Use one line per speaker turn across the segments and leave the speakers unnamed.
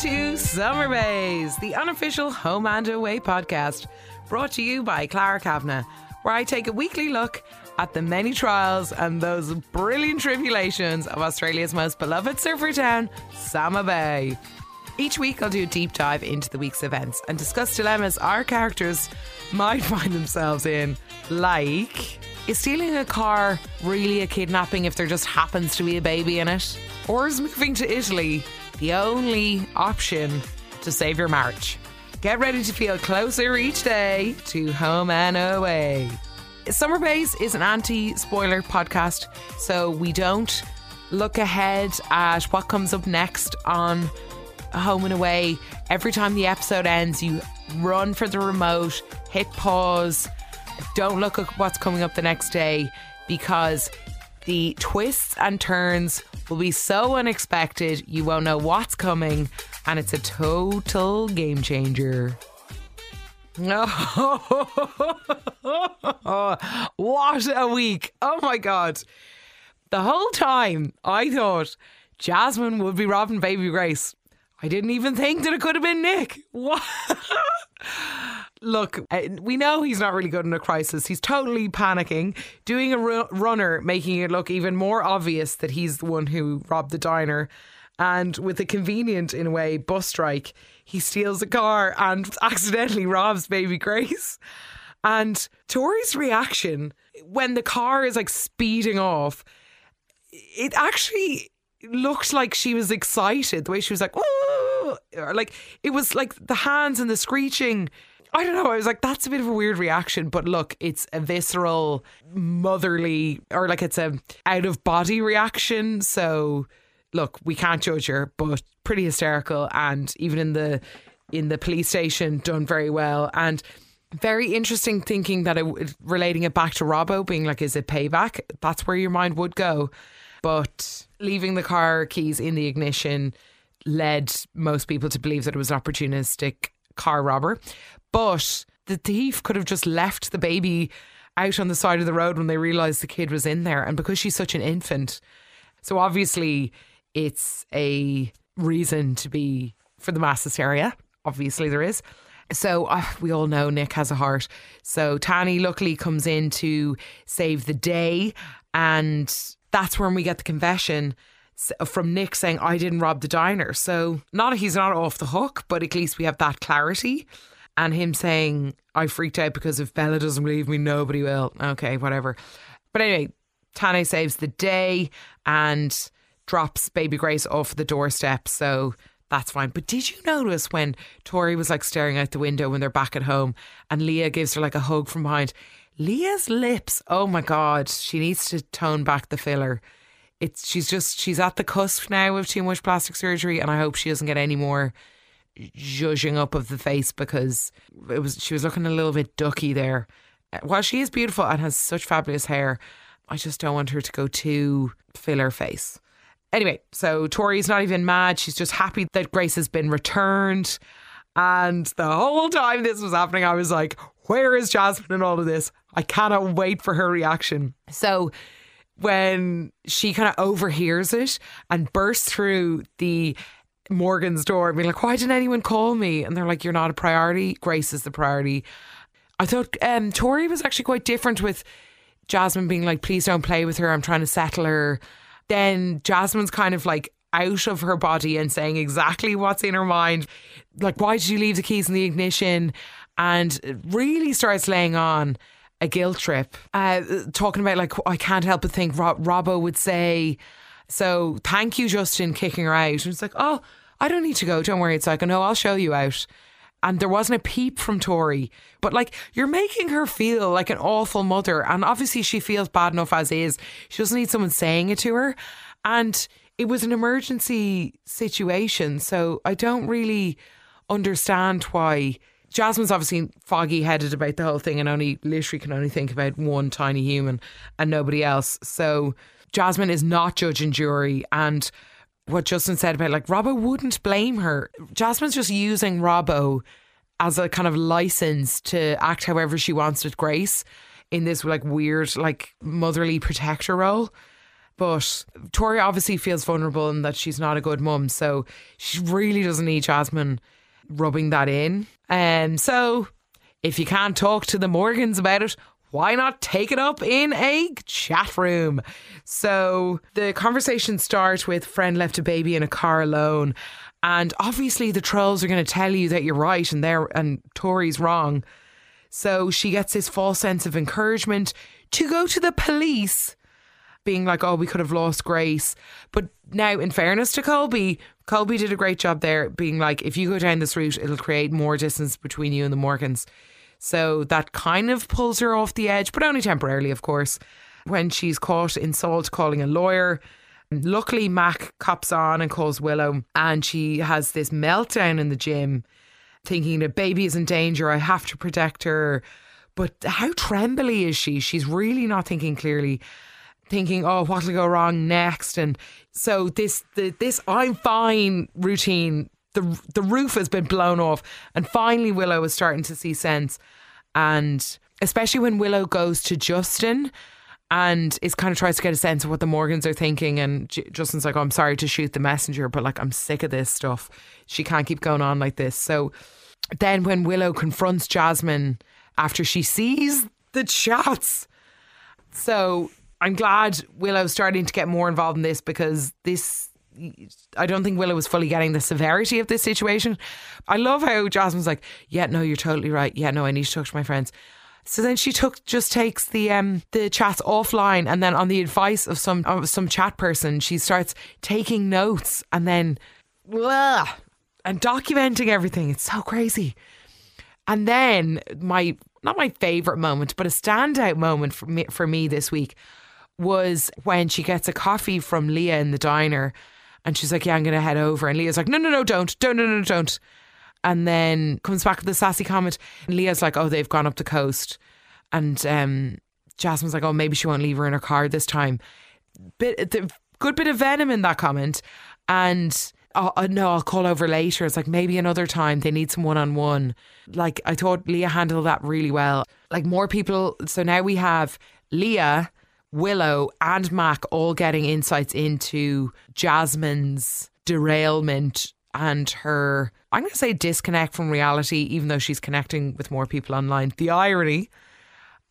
to Summer Bays, the unofficial Home and Away podcast, brought to you by Clara Kavanagh, where I take a weekly look at the many trials and those brilliant tribulations of Australia's most beloved surfer town, Summer Bay. Each week, I'll do a deep dive into the week's events and discuss dilemmas our characters might find themselves in, like is stealing a car really a kidnapping if there just happens to be a baby in it? Or is moving to Italy the only option to save your marriage. Get ready to feel closer each day to home and away. Summer Bays is an anti spoiler podcast, so we don't look ahead at what comes up next on Home and Away. Every time the episode ends, you run for the remote, hit pause, don't look at what's coming up the next day because the twists and turns will be so unexpected, you won't know what's coming, and it's a total game changer. what a week! Oh my god. The whole time I thought Jasmine would be robbing Baby Grace. I didn't even think that it could have been Nick. What? Look, uh, we know he's not really good in a crisis. He's totally panicking, doing a ru- runner, making it look even more obvious that he's the one who robbed the diner. And with a convenient, in a way, bus strike, he steals a car and accidentally robs baby Grace. And Tori's reaction when the car is like speeding off, it actually looked like she was excited. The way she was like, oh, like it was like the hands and the screeching I don't know. I was like, that's a bit of a weird reaction, but look, it's a visceral, motherly, or like it's a out of body reaction. So, look, we can't judge her, but pretty hysterical, and even in the in the police station, done very well, and very interesting thinking that it relating it back to Robbo being like, is it payback? That's where your mind would go, but leaving the car keys in the ignition led most people to believe that it was opportunistic car robber. But the thief could have just left the baby out on the side of the road when they realised the kid was in there. And because she's such an infant, so obviously it's a reason to be for the mass hysteria. Obviously, there is. So uh, we all know Nick has a heart. So Tane luckily comes in to save the day. And that's when we get the confession from Nick saying, I didn't rob the diner. So not he's not off the hook, but at least we have that clarity and him saying, I freaked out because if Bella doesn't believe me, nobody will. Okay, whatever. But anyway, Tane saves the day and drops baby Grace off the doorstep. So that's fine. But did you notice when Tori was like staring out the window when they're back at home and Leah gives her like a hug from behind? Leah's lips, oh my God, she needs to tone back the filler. It's she's just she's at the cusp now of too much plastic surgery and I hope she doesn't get any more judging up of the face because it was she was looking a little bit ducky there. While she is beautiful and has such fabulous hair, I just don't want her to go too filler face. Anyway, so Tori's not even mad. She's just happy that Grace has been returned. And the whole time this was happening, I was like, where is Jasmine in all of this? I cannot wait for her reaction. So when she kind of overhears it and bursts through the Morgan's door and being like, why didn't anyone call me? And they're like, you're not a priority. Grace is the priority. I thought um, Tori was actually quite different with Jasmine being like, please don't play with her. I'm trying to settle her. Then Jasmine's kind of like out of her body and saying exactly what's in her mind. Like, why did you leave the keys in the ignition? And really starts laying on a guilt trip, uh, talking about like, I can't help but think Rob- Robbo would say. So thank you, Justin, kicking her out. And it's like, oh, I don't need to go. Don't worry. It's like, no, I'll show you out. And there wasn't a peep from Tori. But like, you're making her feel like an awful mother. And obviously, she feels bad enough as is. She doesn't need someone saying it to her. And it was an emergency situation. So I don't really understand why. Jasmine's obviously foggy headed about the whole thing and only literally can only think about one tiny human and nobody else. So Jasmine is not judge and jury. And what Justin said about like Robbo wouldn't blame her. Jasmine's just using Robbo as a kind of license to act however she wants with Grace in this like weird like motherly protector role. But Tori obviously feels vulnerable and that she's not a good mum. So she really doesn't need Jasmine rubbing that in. And um, so if you can't talk to the Morgans about it, why not take it up in a chat room? So the conversation starts with friend left a baby in a car alone. And obviously the trolls are going to tell you that you're right and they're and Tori's wrong. So she gets this false sense of encouragement to go to the police, being like, oh, we could have lost Grace. But now, in fairness to Colby, Colby did a great job there, being like, if you go down this route, it'll create more distance between you and the Morgans. So that kind of pulls her off the edge, but only temporarily, of course. When she's caught in salt calling a lawyer, luckily Mac cops on and calls Willow, and she has this meltdown in the gym thinking that baby is in danger. I have to protect her. But how trembly is she? She's really not thinking clearly, thinking, oh, what'll go wrong next? And so this the, this I'm fine routine, the the roof has been blown off. And finally Willow is starting to see sense. And especially when Willow goes to Justin and is kind of tries to get a sense of what the Morgans are thinking. And Justin's like, oh, I'm sorry to shoot the messenger, but like, I'm sick of this stuff. She can't keep going on like this. So then when Willow confronts Jasmine after she sees the chats, so I'm glad Willow's starting to get more involved in this because this. I don't think Willow was fully getting the severity of this situation. I love how Jasmine's like, "Yeah, no, you're totally right. Yeah, no, I need to talk to my friends." So then she took just takes the um the chats offline, and then on the advice of some of some chat person, she starts taking notes, and then blah, and documenting everything. It's so crazy. And then my not my favorite moment, but a standout moment for me for me this week was when she gets a coffee from Leah in the diner, and she's like, "Yeah, I'm going to head over," and Leah's like, "No, no, no, don't, don't, no, no, don't." and then comes back with the sassy comment. And Leah's like, "Oh, they've gone up the coast," and um, Jasmine's like, "Oh, maybe she won't leave her in her car this time." Bit the good bit of venom in that comment, and. Oh, uh, no, I'll call over later. It's like maybe another time they need some one on one. Like I thought Leah handled that really well. Like more people. So now we have Leah, Willow, and Mac all getting insights into Jasmine's derailment and her I'm going to say disconnect from reality, even though she's connecting with more people online. The irony.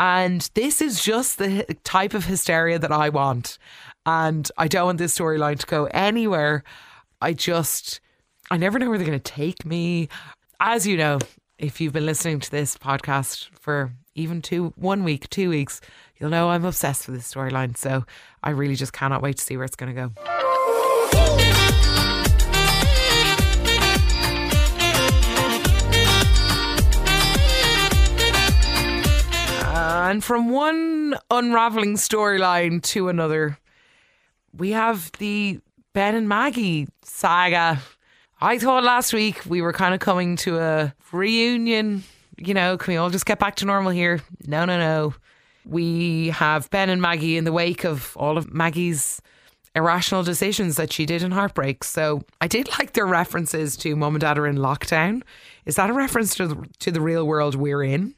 And this is just the type of hysteria that I want. And I don't want this storyline to go anywhere. I just, I never know where they're going to take me. As you know, if you've been listening to this podcast for even two, one week, two weeks, you'll know I'm obsessed with this storyline. So I really just cannot wait to see where it's going to go. And from one unraveling storyline to another, we have the Ben and Maggie saga. I thought last week we were kind of coming to a reunion. You know, can we all just get back to normal here? No, no, no. We have Ben and Maggie in the wake of all of Maggie's irrational decisions that she did in Heartbreak. So I did like their references to mom and Dad are in lockdown. Is that a reference to the, to the real world we're in?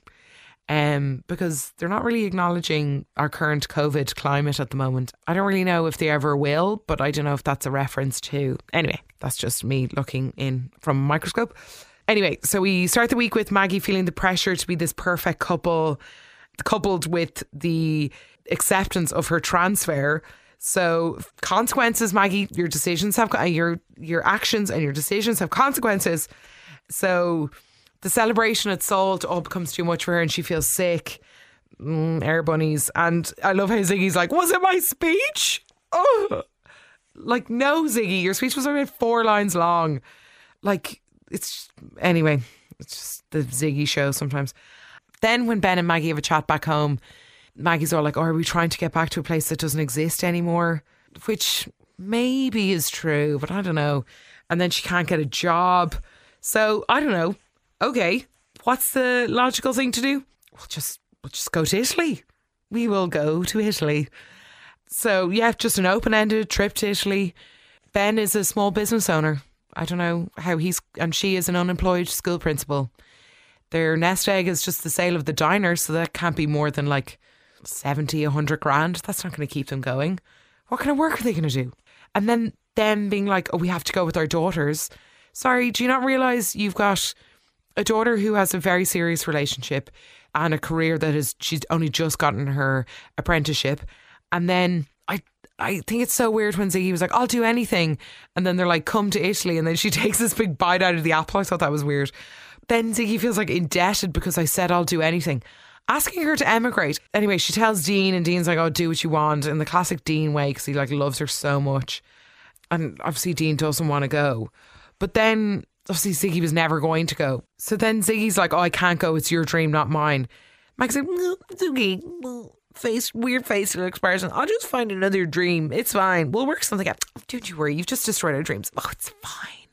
um, because they're not really acknowledging our current COVID climate at the moment. I don't really know if they ever will, but I don't know if that's a reference to. Anyway, that's just me looking in from a microscope. Anyway, so we start the week with Maggie feeling the pressure to be this perfect couple, coupled with the acceptance of her transfer. So consequences, Maggie, your decisions have your your actions and your decisions have consequences. So the celebration at Salt all becomes too much for her and she feels sick. Mm, air bunnies. And I love how Ziggy's like, Was it my speech? Oh. Like, no, Ziggy, your speech was only four lines long. Like, it's anyway, it's just the Ziggy show sometimes. Then when Ben and Maggie have a chat back home, Maggie's all like, oh, are we trying to get back to a place that doesn't exist anymore? Which maybe is true, but I don't know. And then she can't get a job. So I don't know okay, what's the logical thing to do? We'll just we'll just go to Italy. We will go to Italy. So yeah, just an open ended trip to Italy. Ben is a small business owner. I don't know how he's and she is an unemployed school principal. Their nest egg is just the sale of the diner, so that can't be more than like 70, 100 grand. That's not going to keep them going. What kind of work are they going to do? And then them being like, oh, we have to go with our daughters. Sorry, do you not realize you've got a daughter who has a very serious relationship and a career that is she's only just gotten her apprenticeship, and then I think it's so weird when Ziggy was like, I'll do anything. And then they're like, come to Italy. And then she takes this big bite out of the apple. I thought that was weird. Then Ziggy feels like indebted because I said I'll do anything. Asking her to emigrate. Anyway, she tells Dean, and Dean's like, oh, do what you want in the classic Dean way because he like loves her so much. And obviously, Dean doesn't want to go. But then, obviously, Ziggy was never going to go. So then Ziggy's like, oh, I can't go. It's your dream, not mine. Mike's like, mm, Ziggy, face, weird facial expression. I'll just find another dream. It's fine. We'll work something out. Don't you worry. You've just destroyed our dreams. Oh, it's fine.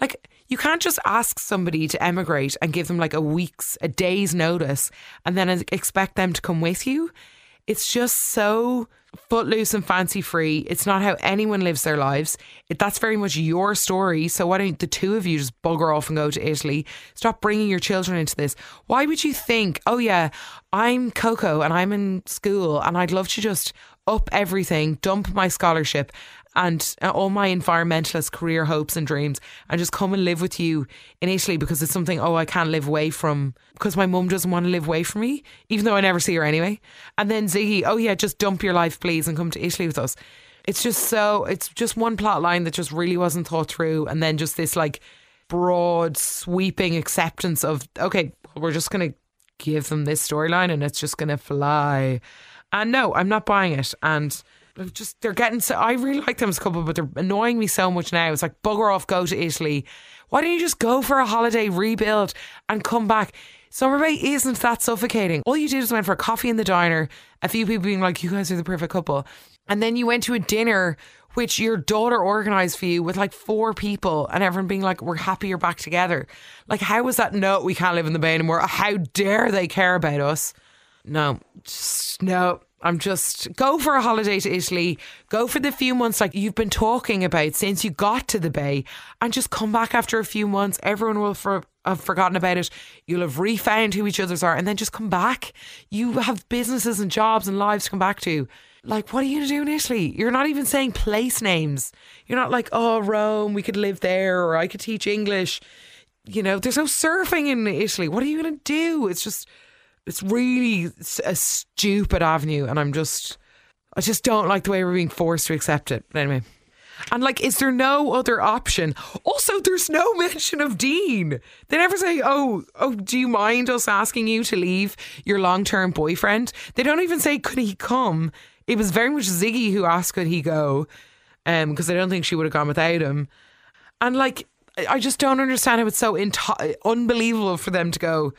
Like, you can't just ask somebody to emigrate and give them like a week's, a day's notice and then expect them to come with you. It's just so footloose and fancy free. It's not how anyone lives their lives. It, that's very much your story. So why don't the two of you just bugger off and go to Italy? Stop bringing your children into this. Why would you think, oh yeah, I'm Coco and I'm in school and I'd love to just up everything, dump my scholarship and uh, all my environmentalist career hopes and dreams and just come and live with you in Italy because it's something, oh, I can't live away from because my mum doesn't want to live away from me, even though I never see her anyway. And then Ziggy, oh, yeah, just dump your life, please, and come to Italy with us. It's just so, it's just one plot line that just really wasn't thought through. And then just this like broad, sweeping acceptance of, okay, we're just going to give them this storyline and it's just going to fly. And no, I'm not buying it. And just they're getting so I really like them as a couple, but they're annoying me so much now. It's like bugger off, go to Italy. Why don't you just go for a holiday, rebuild, and come back? Summer Bay isn't that suffocating. All you did was went for a coffee in the diner, a few people being like, You guys are the perfect couple. And then you went to a dinner which your daughter organised for you with like four people and everyone being like, We're happy you're back together. Like, how was that? No, we can't live in the Bay anymore. How dare they care about us? No, just no. I'm just go for a holiday to Italy, go for the few months like you've been talking about since you got to the Bay, and just come back after a few months. Everyone will for, have forgotten about it. You'll have refound who each others are, and then just come back. You have businesses and jobs and lives to come back to. Like, what are you going to do in Italy? You're not even saying place names. You're not like, oh, Rome, we could live there, or I could teach English. You know, there's no surfing in Italy. What are you going to do? It's just it's really a stupid avenue, and I'm just, I just don't like the way we're being forced to accept it. But anyway. And like, is there no other option? Also, there's no mention of Dean. They never say, "Oh, oh, do you mind us asking you to leave your long-term boyfriend?" They don't even say, "Could he come?" It was very much Ziggy who asked, "Could he go?" Um, because I don't think she would have gone without him. And like, I just don't understand how it's so into- unbelievable for them to go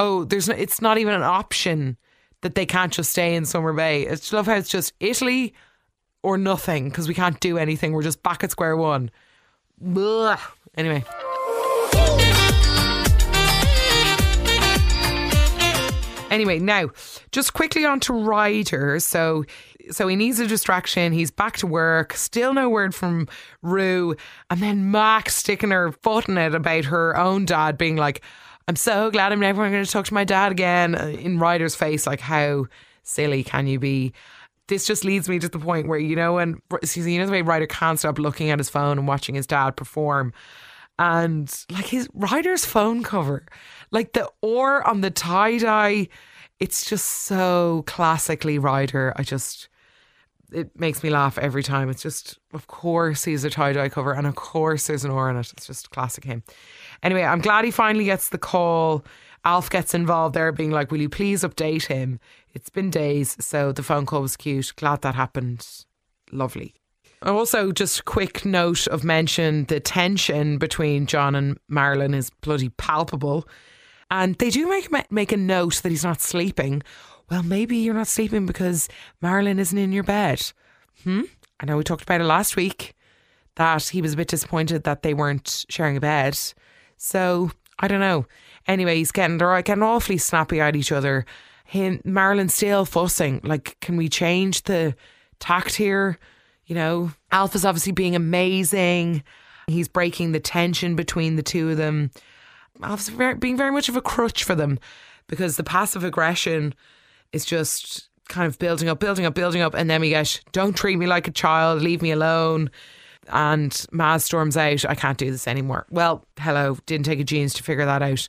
oh, there's no, it's not even an option that they can't just stay in Summer Bay. I just love how it's just Italy or nothing because we can't do anything. We're just back at square one. Blah. Anyway. Anyway, now just quickly on to Ryder. So so he needs a distraction. He's back to work. Still no word from Roo. And then Max sticking her foot in it about her own dad being like, I'm so glad I'm never going to talk to my dad again. Uh, in Ryder's face, like, how silly can you be? This just leads me to the point where, you know, when you know the way Ryder can't stop looking at his phone and watching his dad perform. And like his Ryder's phone cover, like the or on the tie dye, it's just so classically Ryder. I just it makes me laugh every time. It's just, of course, he's a tie dye cover, and of course, there's an oar in it. It's just classic him. Anyway, I'm glad he finally gets the call. Alf gets involved there, being like, Will you please update him? It's been days, so the phone call was cute. Glad that happened. Lovely. Also, just a quick note of mention the tension between John and Marilyn is bloody palpable. And they do make, make a note that he's not sleeping. Well, maybe you're not sleeping because Marilyn isn't in your bed. Hmm? I know we talked about it last week that he was a bit disappointed that they weren't sharing a bed. So I don't know. Anyway, he's getting they're getting awfully snappy at each other. Him Marilyn still fussing. Like, can we change the tact here? You know, Alpha's obviously being amazing. He's breaking the tension between the two of them. Alpha's very, being very much of a crutch for them because the passive aggression is just kind of building up, building up, building up. And then we get, don't treat me like a child, leave me alone. And Maz storms out, I can't do this anymore. Well, hello, didn't take a genius to figure that out.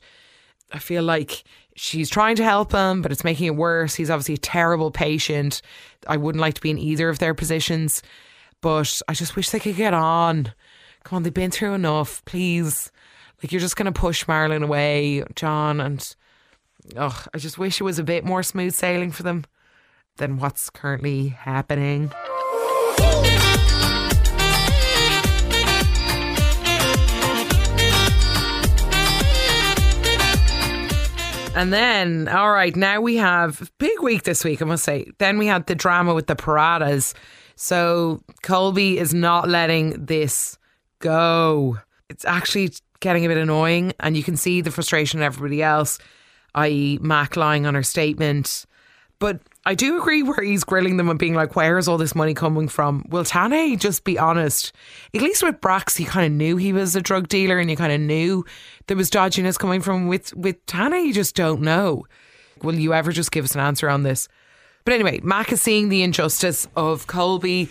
I feel like she's trying to help him, but it's making it worse. He's obviously a terrible patient. I wouldn't like to be in either of their positions, but I just wish they could get on. Come on, they've been through enough, please. Like, you're just going to push Marilyn away, John, and oh, I just wish it was a bit more smooth sailing for them than what's currently happening. And then, all right, now we have big week this week, I must say. Then we had the drama with the Paratas. So Colby is not letting this go. It's actually getting a bit annoying, and you can see the frustration of everybody else, i.e., Mac lying on her statement. But I do agree where he's grilling them and being like, where is all this money coming from? Will Tane just be honest? At least with Brax, he kind of knew he was a drug dealer and you kind of knew there was dodginess coming from. With, with Tane, you just don't know. Will you ever just give us an answer on this? But anyway, Mac is seeing the injustice of Colby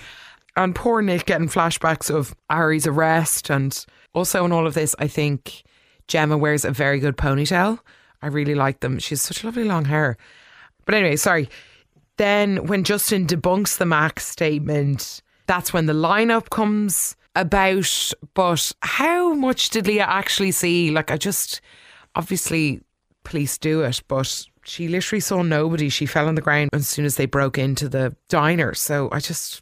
and poor Nick getting flashbacks of Ari's arrest. And also in all of this, I think Gemma wears a very good ponytail. I really like them. She has such lovely long hair. But anyway, sorry. Then when Justin debunks the Max statement, that's when the lineup comes about. But how much did Leah actually see? Like, I just obviously police do it, but she literally saw nobody. She fell on the ground as soon as they broke into the diner. So I just.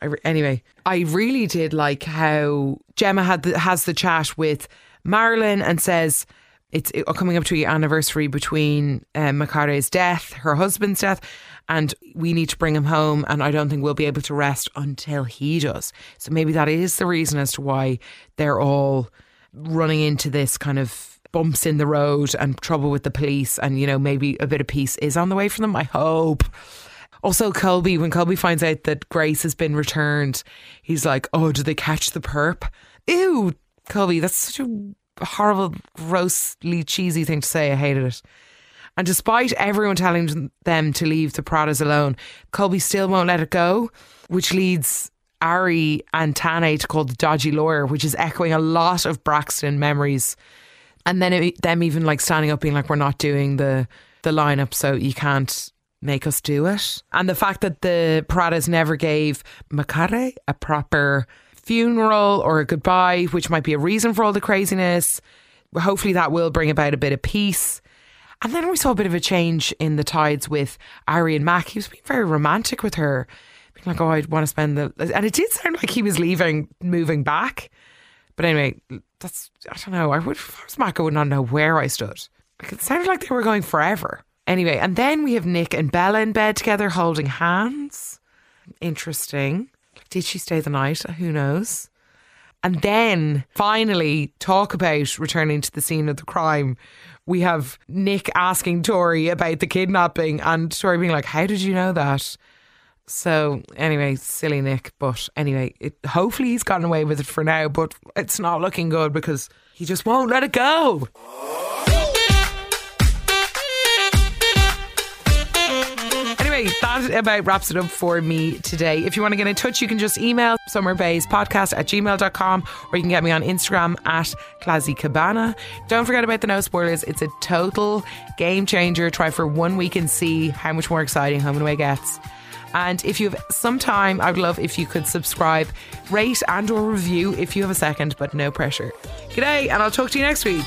I re- anyway, I really did like how Gemma had the, has the chat with Marilyn and says, it's coming up to the anniversary between um, Mikaere's death, her husband's death, and we need to bring him home. And I don't think we'll be able to rest until he does. So maybe that is the reason as to why they're all running into this kind of bumps in the road and trouble with the police. And, you know, maybe a bit of peace is on the way for them. I hope. Also, Colby, when Colby finds out that Grace has been returned, he's like, oh, did they catch the perp? Ew, Colby, that's such a horrible, grossly cheesy thing to say. I hated it. And despite everyone telling them to leave the Paratas alone, Colby still won't let it go, which leads Ari and Tane to call the dodgy lawyer, which is echoing a lot of Braxton memories. And then it, them even like standing up, being like, "We're not doing the the lineup, so you can't make us do it." And the fact that the Paratas never gave Mikaere a proper funeral or a goodbye, which might be a reason for all the craziness. Hopefully, that will bring about a bit of peace. And then we saw a bit of a change in the tides with Ari and Mac. He was being very romantic with her, being like, "Oh, I'd want to spend the," and it did sound like he was leaving, moving back. But anyway, that's I don't know. I would, if I was Mac, I would not know where I stood. Like, it sounded like they were going forever. Anyway, and then we have Nick and Bella in bed together, holding hands. Interesting. Did she stay the night? Who knows? And then finally talk about returning to the scene of the crime. We have Nick asking Tori about the kidnapping and Tori being like, How did you know that? So anyway, silly Nick. But anyway, it, hopefully he's gotten away with it for now, but it's not looking good because he just won't let it go. Anyway, that about wraps it up for me today. If you want to get in touch, you can just email summerbayspodcast at gmail.com or you can get me on Instagram at Classy Cabana. Don't forget about the no spoilers. It's a total game changer. Try for one week and see how much more exciting Home and Away gets. And if you have some time, I would love if you could subscribe, rate and or review if you have a second, but no pressure. G'day, and I'll talk to you next week.